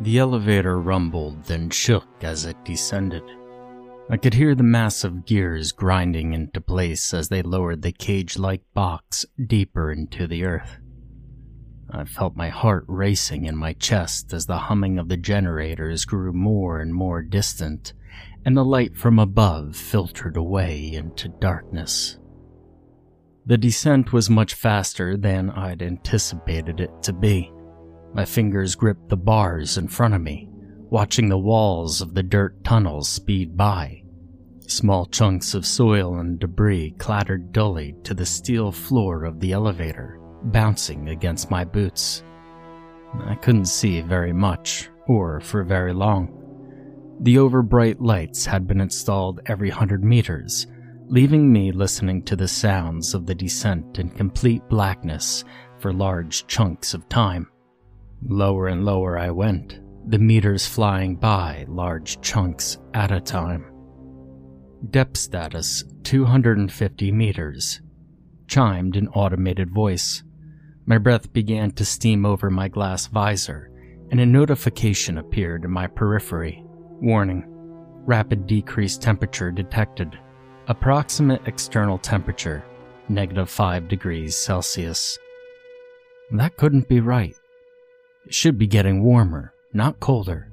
The elevator rumbled, then shook as it descended. I could hear the massive gears grinding into place as they lowered the cage like box deeper into the earth. I felt my heart racing in my chest as the humming of the generators grew more and more distant, and the light from above filtered away into darkness. The descent was much faster than I'd anticipated it to be. My fingers gripped the bars in front of me, watching the walls of the dirt tunnels speed by. Small chunks of soil and debris clattered dully to the steel floor of the elevator, bouncing against my boots. I couldn't see very much, or for very long. The overbright lights had been installed every hundred meters, leaving me listening to the sounds of the descent in complete blackness for large chunks of time. Lower and lower I went, the meters flying by large chunks at a time. Depth status 250 meters. Chimed an automated voice. My breath began to steam over my glass visor, and a notification appeared in my periphery. Warning Rapid decrease temperature detected. Approximate external temperature negative 5 degrees Celsius. That couldn't be right. It should be getting warmer, not colder.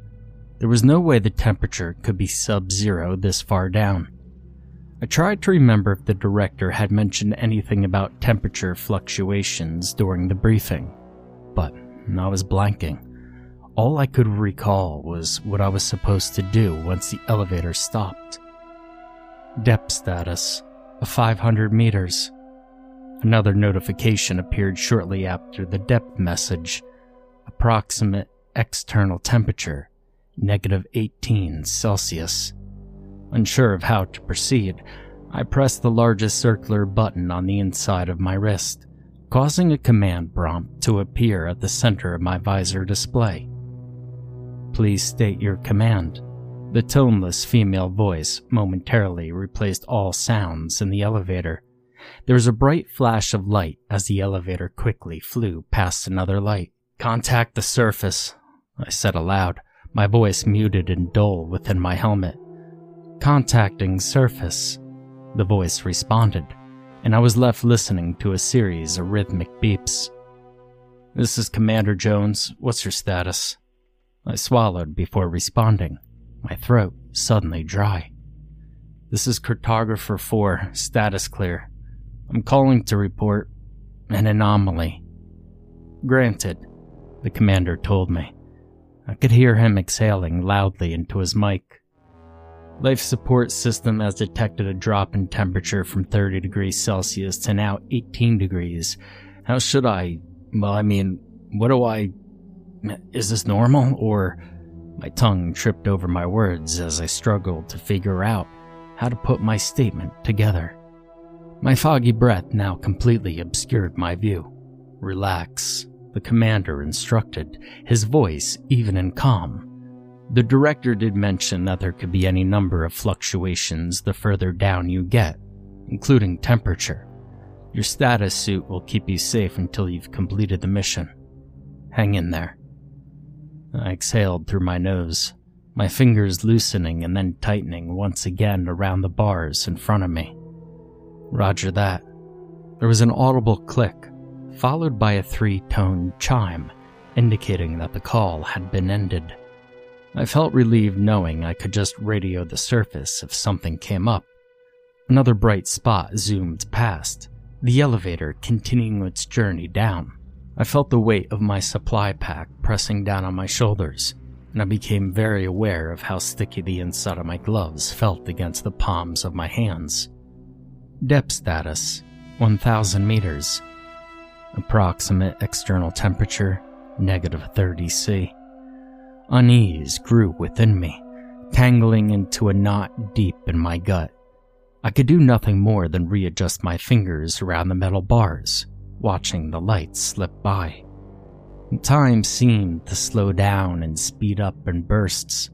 There was no way the temperature could be sub zero this far down. I tried to remember if the director had mentioned anything about temperature fluctuations during the briefing, but I was blanking. All I could recall was what I was supposed to do once the elevator stopped. Depth status of 500 meters. Another notification appeared shortly after the depth message approximate external temperature, negative 18 Celsius. Unsure of how to proceed, I pressed the largest circular button on the inside of my wrist, causing a command prompt to appear at the center of my visor display. Please state your command. The toneless female voice momentarily replaced all sounds in the elevator. There was a bright flash of light as the elevator quickly flew past another light. Contact the surface, I said aloud, my voice muted and dull within my helmet. Contacting surface, the voice responded, and I was left listening to a series of rhythmic beeps. This is Commander Jones. What's your status? I swallowed before responding, my throat suddenly dry. This is Cartographer 4, status clear. I'm calling to report an anomaly. Granted, the commander told me. I could hear him exhaling loudly into his mic. Life support system has detected a drop in temperature from 30 degrees Celsius to now 18 degrees. How should I? Well, I mean, what do I. Is this normal? Or. My tongue tripped over my words as I struggled to figure out how to put my statement together. My foggy breath now completely obscured my view. Relax, the commander instructed, his voice even and calm. The director did mention that there could be any number of fluctuations the further down you get, including temperature. Your status suit will keep you safe until you've completed the mission. Hang in there. I exhaled through my nose, my fingers loosening and then tightening once again around the bars in front of me. Roger that. There was an audible click, followed by a three tone chime, indicating that the call had been ended. I felt relieved knowing I could just radio the surface if something came up. Another bright spot zoomed past, the elevator continuing its journey down. I felt the weight of my supply pack pressing down on my shoulders, and I became very aware of how sticky the inside of my gloves felt against the palms of my hands. Depth status 1000 meters. Approximate external temperature negative 30 C. Unease grew within me, tangling into a knot deep in my gut. I could do nothing more than readjust my fingers around the metal bars, watching the lights slip by. Time seemed to slow down and speed up in bursts.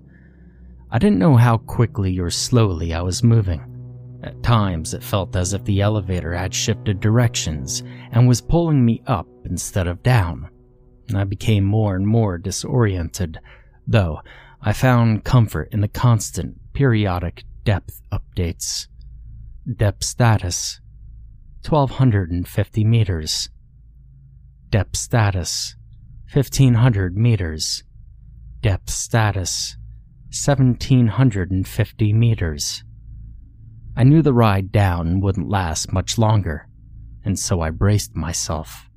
I didn't know how quickly or slowly I was moving, At times, it felt as if the elevator had shifted directions and was pulling me up instead of down. I became more and more disoriented, though I found comfort in the constant, periodic depth updates. Depth status 1250 meters. Depth status 1500 meters. Depth status 1750 meters. I knew the ride down wouldn't last much longer, and so I braced myself.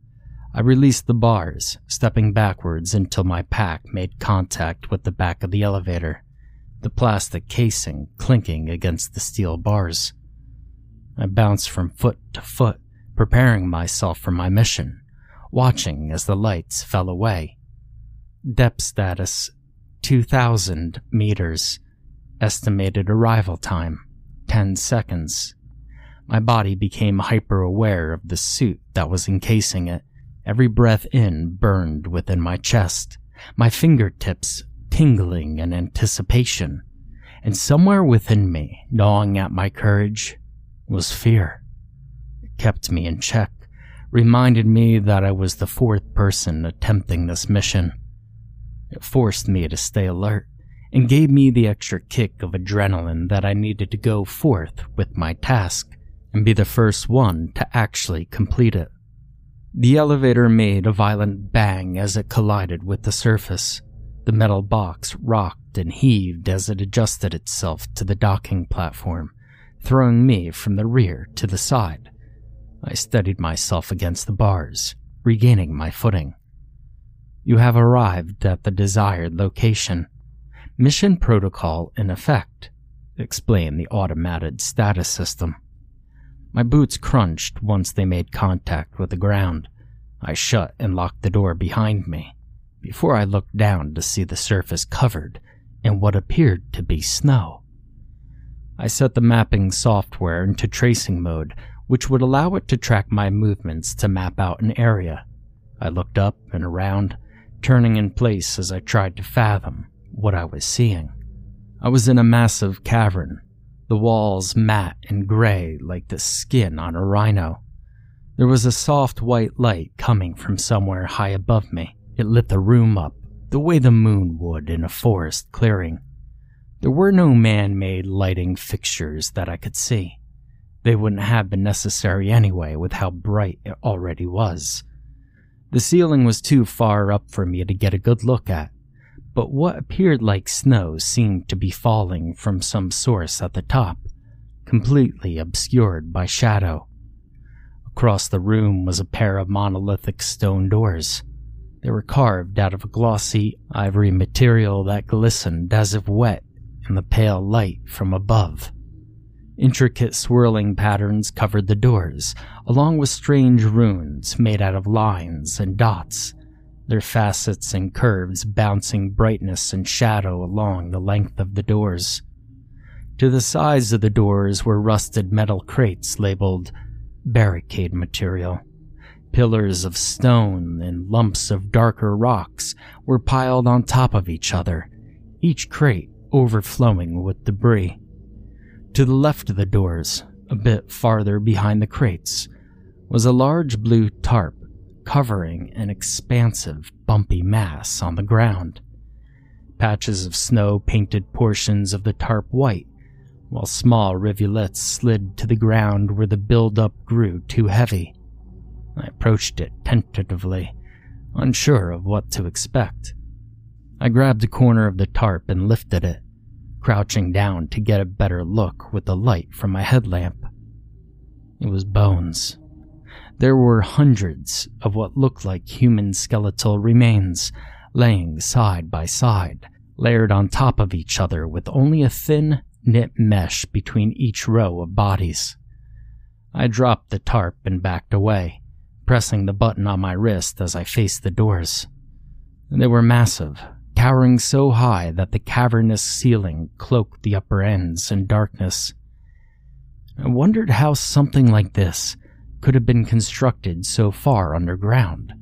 I released the bars, stepping backwards until my pack made contact with the back of the elevator, the plastic casing clinking against the steel bars. I bounced from foot to foot, preparing myself for my mission, watching as the lights fell away. Depth status 2,000 meters. Estimated arrival time 10 seconds. My body became hyper aware of the suit that was encasing it. Every breath in burned within my chest, my fingertips tingling in anticipation. And somewhere within me, gnawing at my courage, was fear. It kept me in check, reminded me that I was the fourth person attempting this mission. It forced me to stay alert and gave me the extra kick of adrenaline that I needed to go forth with my task and be the first one to actually complete it. The elevator made a violent bang as it collided with the surface. The metal box rocked and heaved as it adjusted itself to the docking platform, throwing me from the rear to the side. I steadied myself against the bars, regaining my footing. You have arrived at the desired location. Mission protocol in effect, explained the automated status system. My boots crunched once they made contact with the ground. I shut and locked the door behind me before I looked down to see the surface covered in what appeared to be snow. I set the mapping software into tracing mode, which would allow it to track my movements to map out an area. I looked up and around, turning in place as I tried to fathom what I was seeing. I was in a massive cavern, the walls matte and gray like the skin on a rhino. There was a soft white light coming from somewhere high above me. It lit the room up, the way the moon would in a forest clearing. There were no man made lighting fixtures that I could see. They wouldn't have been necessary anyway with how bright it already was. The ceiling was too far up for me to get a good look at, but what appeared like snow seemed to be falling from some source at the top, completely obscured by shadow. Across the room was a pair of monolithic stone doors. They were carved out of a glossy ivory material that glistened as if wet in the pale light from above. Intricate swirling patterns covered the doors, along with strange runes made out of lines and dots their facets and curves bouncing brightness and shadow along the length of the doors. To the sides of the doors were rusted metal crates labeled barricade material. Pillars of stone and lumps of darker rocks were piled on top of each other, each crate overflowing with debris. To the left of the doors, a bit farther behind the crates, was a large blue tarp covering an expansive, bumpy mass on the ground. Patches of snow painted portions of the tarp white, while small rivulets slid to the ground where the buildup grew too heavy. I approached it tentatively, unsure of what to expect. I grabbed a corner of the tarp and lifted it, crouching down to get a better look with the light from my headlamp. It was bones, there were hundreds of what looked like human skeletal remains laying side by side, layered on top of each other with only a thin, knit mesh between each row of bodies. I dropped the tarp and backed away, pressing the button on my wrist as I faced the doors. They were massive, towering so high that the cavernous ceiling cloaked the upper ends in darkness. I wondered how something like this could have been constructed so far underground.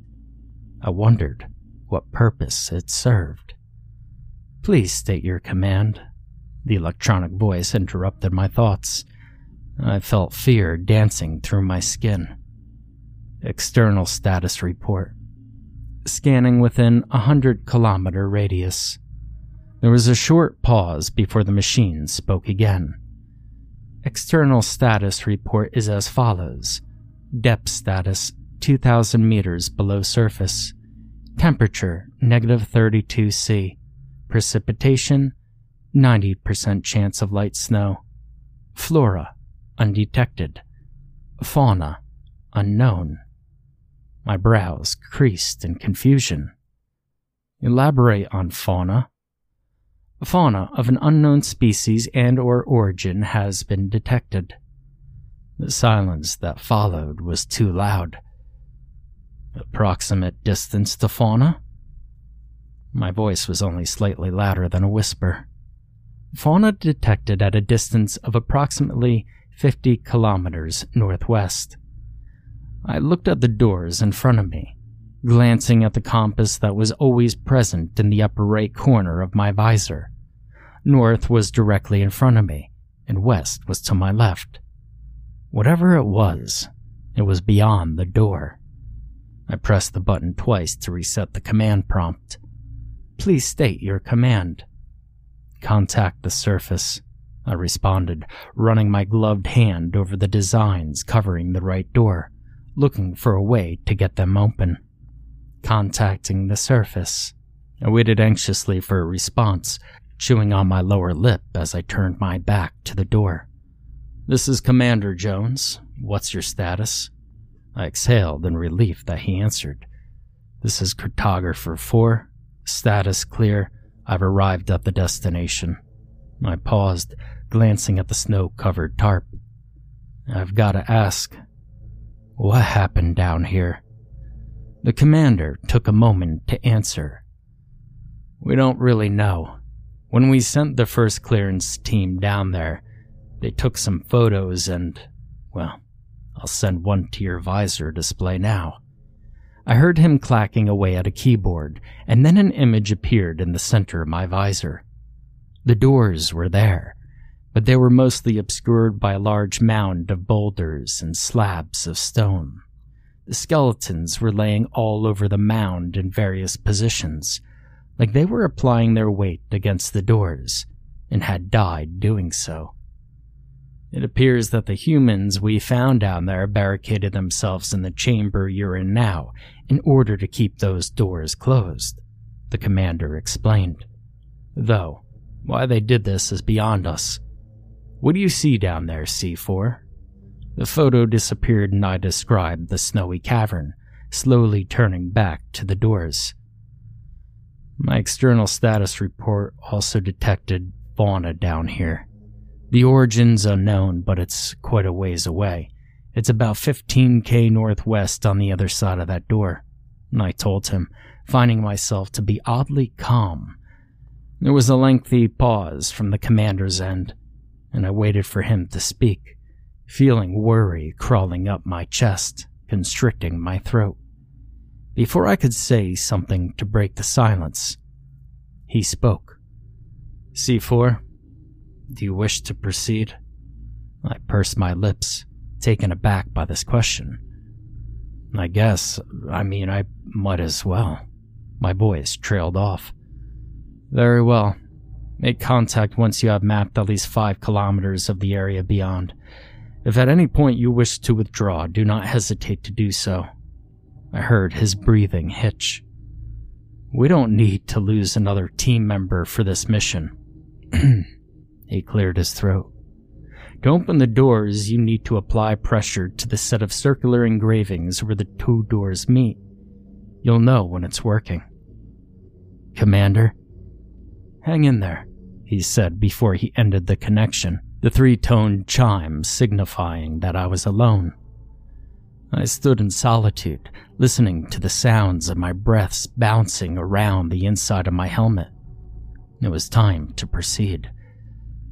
I wondered what purpose it served. Please state your command. The electronic voice interrupted my thoughts. I felt fear dancing through my skin. External status report. Scanning within a hundred kilometer radius. There was a short pause before the machine spoke again. External status report is as follows Depth status 2,000 meters below surface. Temperature negative 32 C. Precipitation 90% chance of light snow. Flora undetected. Fauna unknown. My brows creased in confusion. Elaborate on fauna. Fauna of an unknown species and or origin has been detected. The silence that followed was too loud. Approximate distance to fauna? My voice was only slightly louder than a whisper. Fauna detected at a distance of approximately 50 kilometers northwest. I looked at the doors in front of me, glancing at the compass that was always present in the upper right corner of my visor. North was directly in front of me, and west was to my left. Whatever it was, it was beyond the door. I pressed the button twice to reset the command prompt. Please state your command. Contact the surface, I responded, running my gloved hand over the designs covering the right door looking for a way to get them open. Contacting the surface, I waited anxiously for a response, chewing on my lower lip as I turned my back to the door. This is Commander Jones. What's your status? I exhaled in relief that he answered. This is Cartographer 4. Status clear. I've arrived at the destination. I paused, glancing at the snow covered tarp. I've got to ask, what happened down here? The commander took a moment to answer. We don't really know. When we sent the first clearance team down there, they took some photos and, well, I'll send one to your visor display now. I heard him clacking away at a keyboard, and then an image appeared in the center of my visor. The doors were there, but they were mostly obscured by a large mound of boulders and slabs of stone. The skeletons were laying all over the mound in various positions, like they were applying their weight against the doors, and had died doing so. It appears that the humans we found down there barricaded themselves in the chamber you're in now in order to keep those doors closed, the commander explained. Though, why they did this is beyond us. What do you see down there, C4? The photo disappeared and I described the snowy cavern, slowly turning back to the doors. My external status report also detected fauna down here. The origin's unknown, but it's quite a ways away. It's about 15k northwest on the other side of that door. I told him, finding myself to be oddly calm. There was a lengthy pause from the commander's end and I waited for him to speak, feeling worry crawling up my chest, constricting my throat. Before I could say something to break the silence, he spoke. C4, do you wish to proceed? I pursed my lips, taken aback by this question. I guess, I mean, I might as well. My voice trailed off. Very well. Make contact once you have mapped at least five kilometers of the area beyond. If at any point you wish to withdraw, do not hesitate to do so. I heard his breathing hitch. We don't need to lose another team member for this mission. he cleared his throat. To open the doors, you need to apply pressure to the set of circular engravings where the two doors meet. You'll know when it's working. Commander, Hang in there, he said before he ended the connection, the three toned chime signifying that I was alone. I stood in solitude, listening to the sounds of my breaths bouncing around the inside of my helmet. It was time to proceed.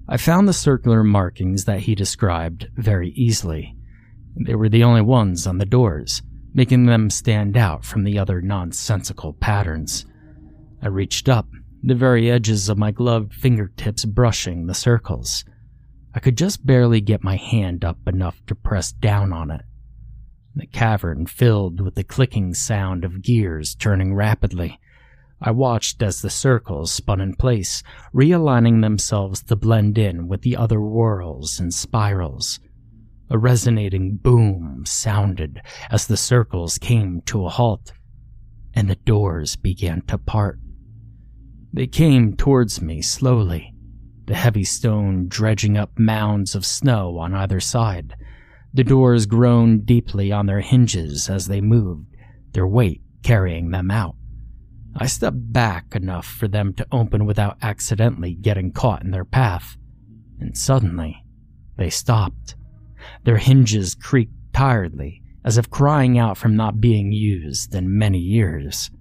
I found the circular markings that he described very easily. They were the only ones on the doors, making them stand out from the other nonsensical patterns. I reached up the very edges of my gloved fingertips brushing the circles. I could just barely get my hand up enough to press down on it. The cavern filled with the clicking sound of gears turning rapidly. I watched as the circles spun in place, realigning themselves to blend in with the other whirls and spirals. A resonating boom sounded as the circles came to a halt, and the doors began to part. They came towards me slowly, the heavy stone dredging up mounds of snow on either side. The doors groaned deeply on their hinges as they moved, their weight carrying them out. I stepped back enough for them to open without accidentally getting caught in their path, and suddenly they stopped. Their hinges creaked tiredly, as if crying out from not being used in many years.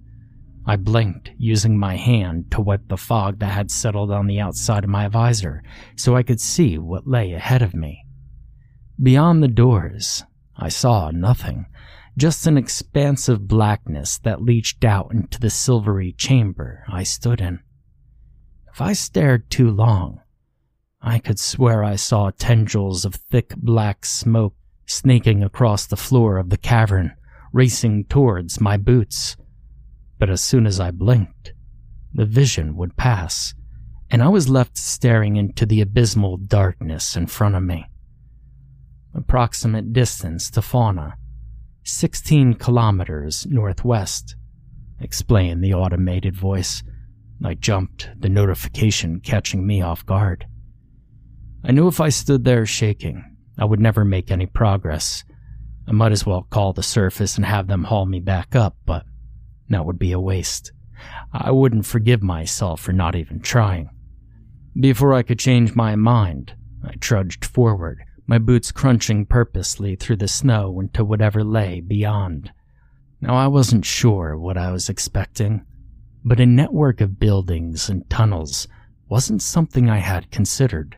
I blinked, using my hand to wipe the fog that had settled on the outside of my visor so I could see what lay ahead of me. Beyond the doors, I saw nothing, just an expansive blackness that leached out into the silvery chamber I stood in. If I stared too long, I could swear I saw tendrils of thick black smoke snaking across the floor of the cavern, racing towards my boots but as soon as I blinked, the vision would pass, and I was left staring into the abysmal darkness in front of me. Approximate distance to Fauna 16 kilometers northwest, explained the automated voice. I jumped, the notification catching me off guard. I knew if I stood there shaking, I would never make any progress. I might as well call the surface and have them haul me back up, but that would be a waste. I wouldn't forgive myself for not even trying. Before I could change my mind, I trudged forward, my boots crunching purposely through the snow into whatever lay beyond. Now, I wasn't sure what I was expecting, but a network of buildings and tunnels wasn't something I had considered,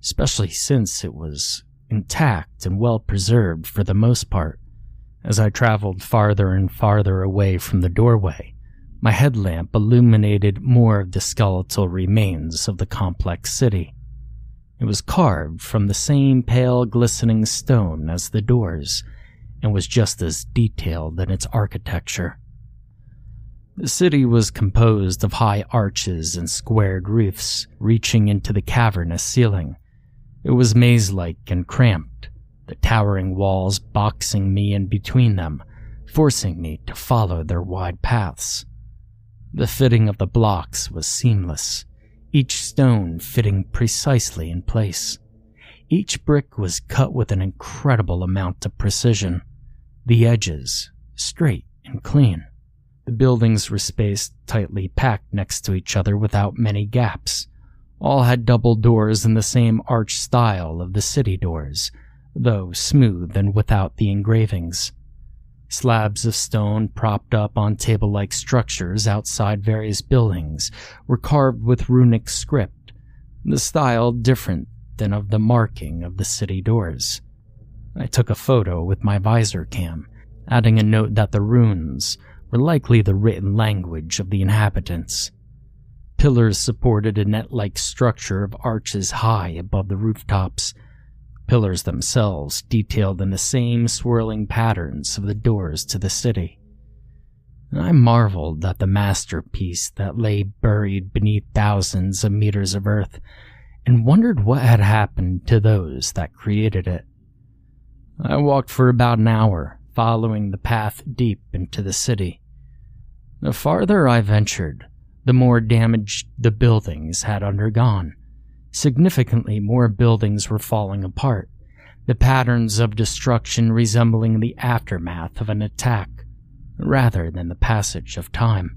especially since it was intact and well preserved for the most part. As I traveled farther and farther away from the doorway, my headlamp illuminated more of the skeletal remains of the complex city. It was carved from the same pale glistening stone as the doors and was just as detailed in its architecture. The city was composed of high arches and squared roofs reaching into the cavernous ceiling. It was maze like and cramped, the towering walls boxing me in between them, forcing me to follow their wide paths. The fitting of the blocks was seamless, each stone fitting precisely in place. Each brick was cut with an incredible amount of precision, the edges straight and clean. The buildings were spaced tightly packed next to each other without many gaps. All had double doors in the same arch style of the city doors, though smooth and without the engravings. Slabs of stone propped up on table like structures outside various buildings were carved with runic script, the style different than of the marking of the city doors. I took a photo with my visor cam, adding a note that the runes were likely the written language of the inhabitants. Pillars supported a net like structure of arches high above the rooftops pillars themselves detailed in the same swirling patterns of the doors to the city. I marveled at the masterpiece that lay buried beneath thousands of meters of earth and wondered what had happened to those that created it. I walked for about an hour, following the path deep into the city. The farther I ventured, the more damage the buildings had undergone. Significantly more buildings were falling apart, the patterns of destruction resembling the aftermath of an attack rather than the passage of time.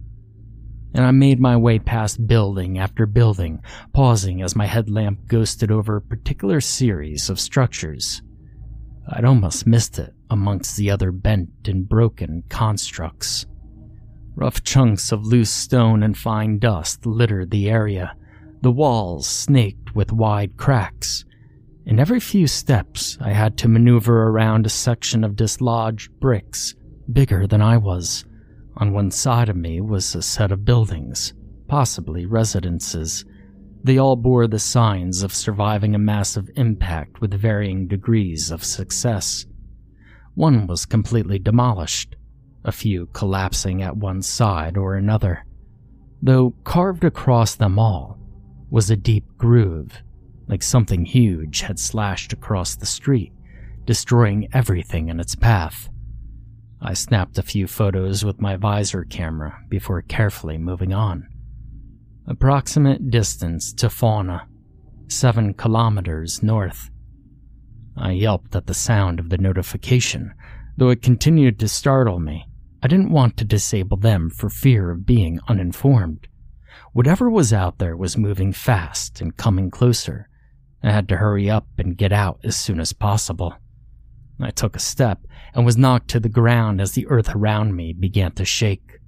And I made my way past building after building, pausing as my headlamp ghosted over a particular series of structures. I'd almost missed it amongst the other bent and broken constructs. Rough chunks of loose stone and fine dust littered the area, the walls snaked with wide cracks. and every few steps, I had to maneuver around a section of dislodged bricks, bigger than I was. On one side of me was a set of buildings, possibly residences. They all bore the signs of surviving a massive impact with varying degrees of success. One was completely demolished, a few collapsing at one side or another, though carved across them all was a deep groove, like something huge had slashed across the street, destroying everything in its path. I snapped a few photos with my visor camera before carefully moving on. Approximate distance to Fauna, 7 kilometers north. I yelped at the sound of the notification, though it continued to startle me. I didn't want to disable them for fear of being uninformed. Whatever was out there was moving fast and coming closer. I had to hurry up and get out as soon as possible. I took a step and was knocked to the ground as the earth around me began to shake.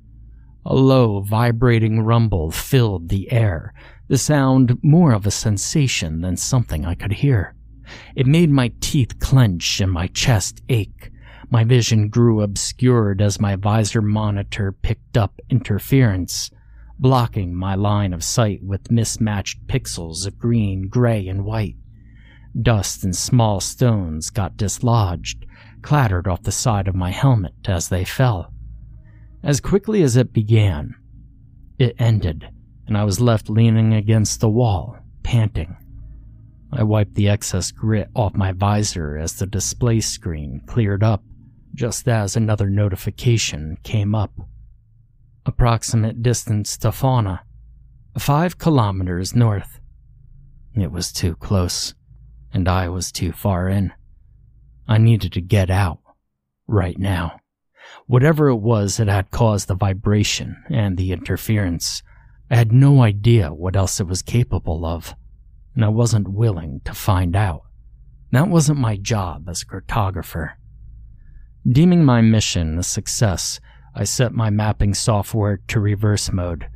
A low, vibrating rumble filled the air, the sound more of a sensation than something I could hear. It made my teeth clench and my chest ache. My vision grew obscured as my visor monitor picked up interference, blocking my line of sight with mismatched pixels of green, gray, and white. Dust and small stones got dislodged, clattered off the side of my helmet as they fell. As quickly as it began, it ended, and I was left leaning against the wall, panting. I wiped the excess grit off my visor as the display screen cleared up, just as another notification came up. Approximate distance to Fauna, five kilometers north. It was too close, and I was too far in. I needed to get out, right now. Whatever it was that had caused the vibration and the interference, I had no idea what else it was capable of, and I wasn't willing to find out. That wasn't my job as a cartographer. Deeming my mission a success, I set my mapping software to reverse mode.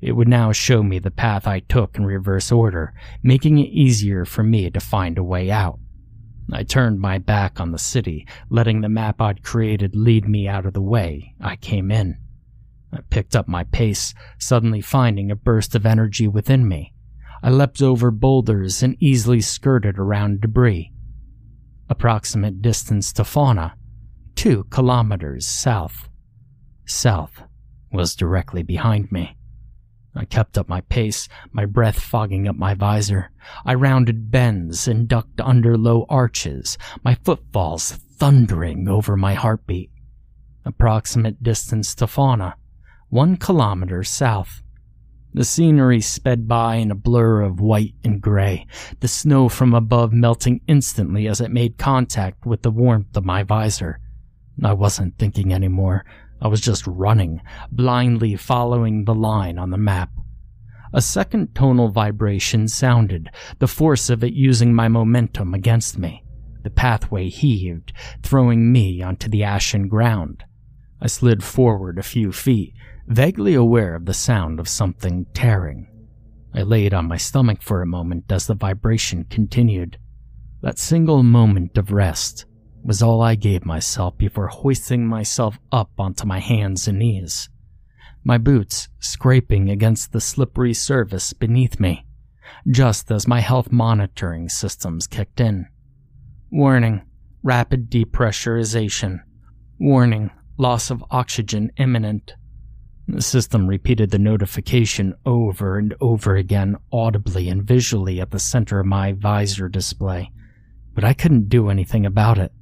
It would now show me the path I took in reverse order, making it easier for me to find a way out. I turned my back on the city, letting the map I'd created lead me out of the way I came in. I picked up my pace, suddenly finding a burst of energy within me. I leapt over boulders and easily skirted around debris. Approximate distance to fauna, two kilometers south. South was directly behind me. I kept up my pace, my breath fogging up my visor. I rounded bends and ducked under low arches, my footfalls thundering over my heartbeat. Approximate distance to fauna, one kilometer south. The scenery sped by in a blur of white and gray, the snow from above melting instantly as it made contact with the warmth of my visor. I wasn't thinking anymore. I was just running, blindly following the line on the map. A second tonal vibration sounded, the force of it using my momentum against me. The pathway heaved, throwing me onto the ashen ground. I slid forward a few feet, vaguely aware of the sound of something tearing. I laid on my stomach for a moment as the vibration continued. That single moment of rest was all I gave myself before hoisting myself up onto my hands and knees, my boots scraping against the slippery surface beneath me, just as my health monitoring systems kicked in. Warning, rapid depressurization. Warning, loss of oxygen imminent. The system repeated the notification over and over again, audibly and visually at the center of my visor display, but I couldn't do anything about it.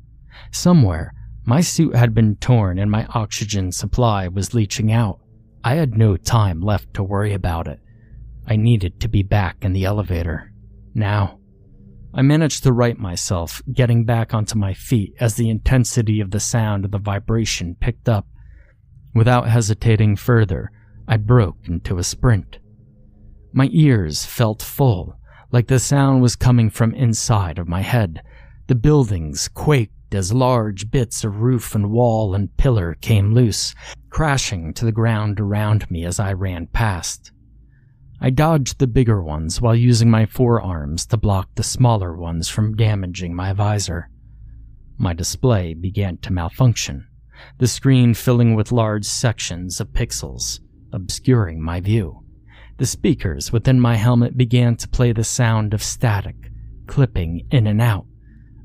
Somewhere, my suit had been torn and my oxygen supply was leaching out. I had no time left to worry about it. I needed to be back in the elevator. Now. I managed to right myself, getting back onto my feet as the intensity of the sound of the vibration picked up. Without hesitating further, I broke into a sprint. My ears felt full, like the sound was coming from inside of my head. The buildings quaked as large bits of roof and wall and pillar came loose, crashing to the ground around me as I ran past. I dodged the bigger ones while using my forearms to block the smaller ones from damaging my visor. My display began to malfunction, the screen filling with large sections of pixels, obscuring my view. The speakers within my helmet began to play the sound of static, clipping in and out.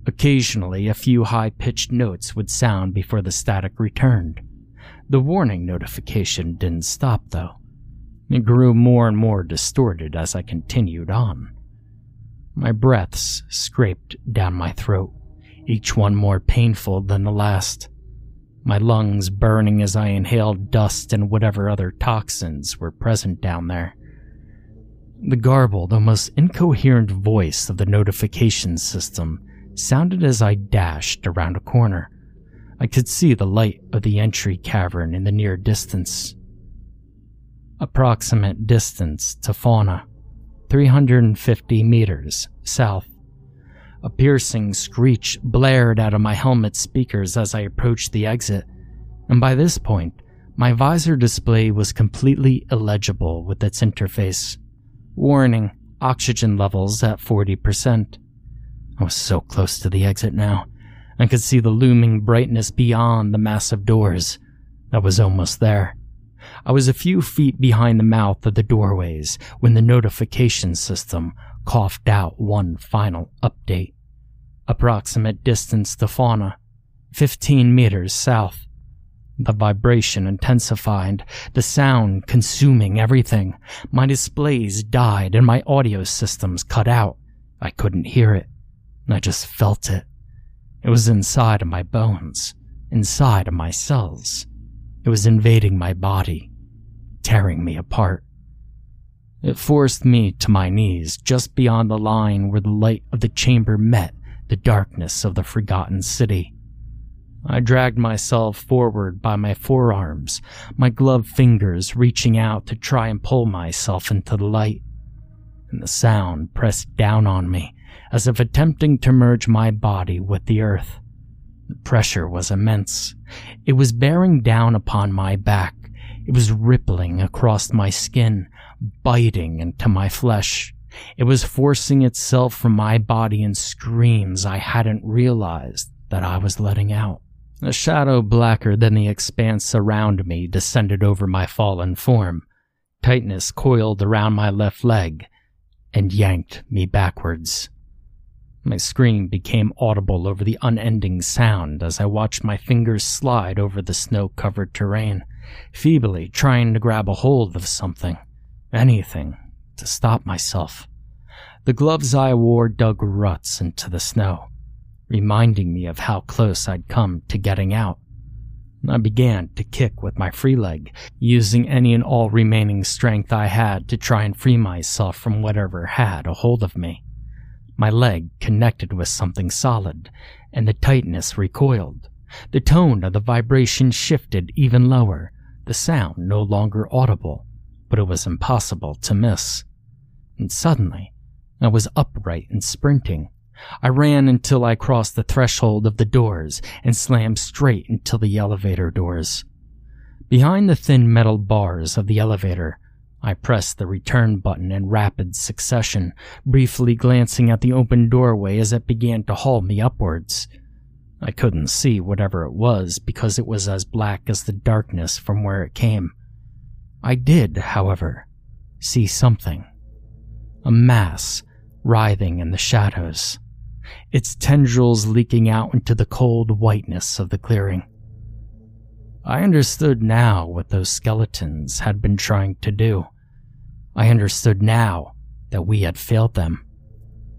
Occasionally, a few high pitched notes would sound before the static returned. The warning notification didn't stop, though. It grew more and more distorted as I continued on. My breaths scraped down my throat, each one more painful than the last. My lungs burning as I inhaled dust and whatever other toxins were present down there. The garbled, almost incoherent voice of the notification system sounded as I dashed around a corner. I could see the light of the entry cavern in the near distance. Approximate distance to fauna 350 meters south. A piercing screech blared out of my helmet speakers as I approached the exit, and by this point, my visor display was completely illegible with its interface. Warning oxygen levels at 40%. I was so close to the exit now. I could see the looming brightness beyond the massive doors. I was almost there. I was a few feet behind the mouth of the doorways when the notification system coughed out one final update. Approximate distance to fauna 15 meters south. The vibration intensified, the sound consuming everything. My displays died and my audio systems cut out. I couldn't hear it. I just felt it. It was inside of my bones, inside of my cells. It was invading my body, tearing me apart. It forced me to my knees just beyond the line where the light of the chamber met the darkness of the forgotten city. I dragged myself forward by my forearms, my gloved fingers reaching out to try and pull myself into the light. And the sound pressed down on me, as if attempting to merge my body with the earth. The pressure was immense. It was bearing down upon my back. It was rippling across my skin, biting into my flesh. It was forcing itself from my body in screams I hadn't realized that I was letting out. A shadow blacker than the expanse around me descended over my fallen form. Tightness coiled around my left leg and yanked me backwards. My scream became audible over the unending sound as I watched my fingers slide over the snow covered terrain, feebly trying to grab a hold of something, anything, to stop myself. The gloves I wore dug ruts into the snow, reminding me of how close I'd come to getting out. I began to kick with my free leg, using any and all remaining strength I had to try and free myself from whatever had a hold of me. My leg connected with something solid, and the tightness recoiled. The tone of the vibration shifted even lower, the sound no longer audible, but it was impossible to miss. And suddenly, I was upright and sprinting. I ran until I crossed the threshold of the doors and slammed straight into the elevator doors. Behind the thin metal bars of the elevator, I pressed the return button in rapid succession, briefly glancing at the open doorway as it began to haul me upwards. I couldn't see whatever it was because it was as black as the darkness from where it came. I did, however, see something. A mass writhing in the shadows, its tendrils leaking out into the cold whiteness of the clearing. I understood now what those skeletons had been trying to do. I understood now that we had failed them.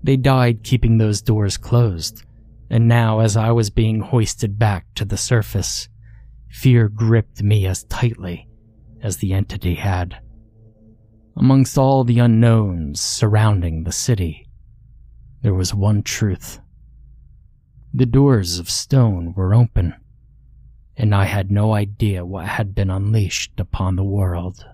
They died keeping those doors closed, and now as I was being hoisted back to the surface, fear gripped me as tightly as the entity had. Amongst all the unknowns surrounding the city, there was one truth. The doors of stone were open, and I had no idea what had been unleashed upon the world.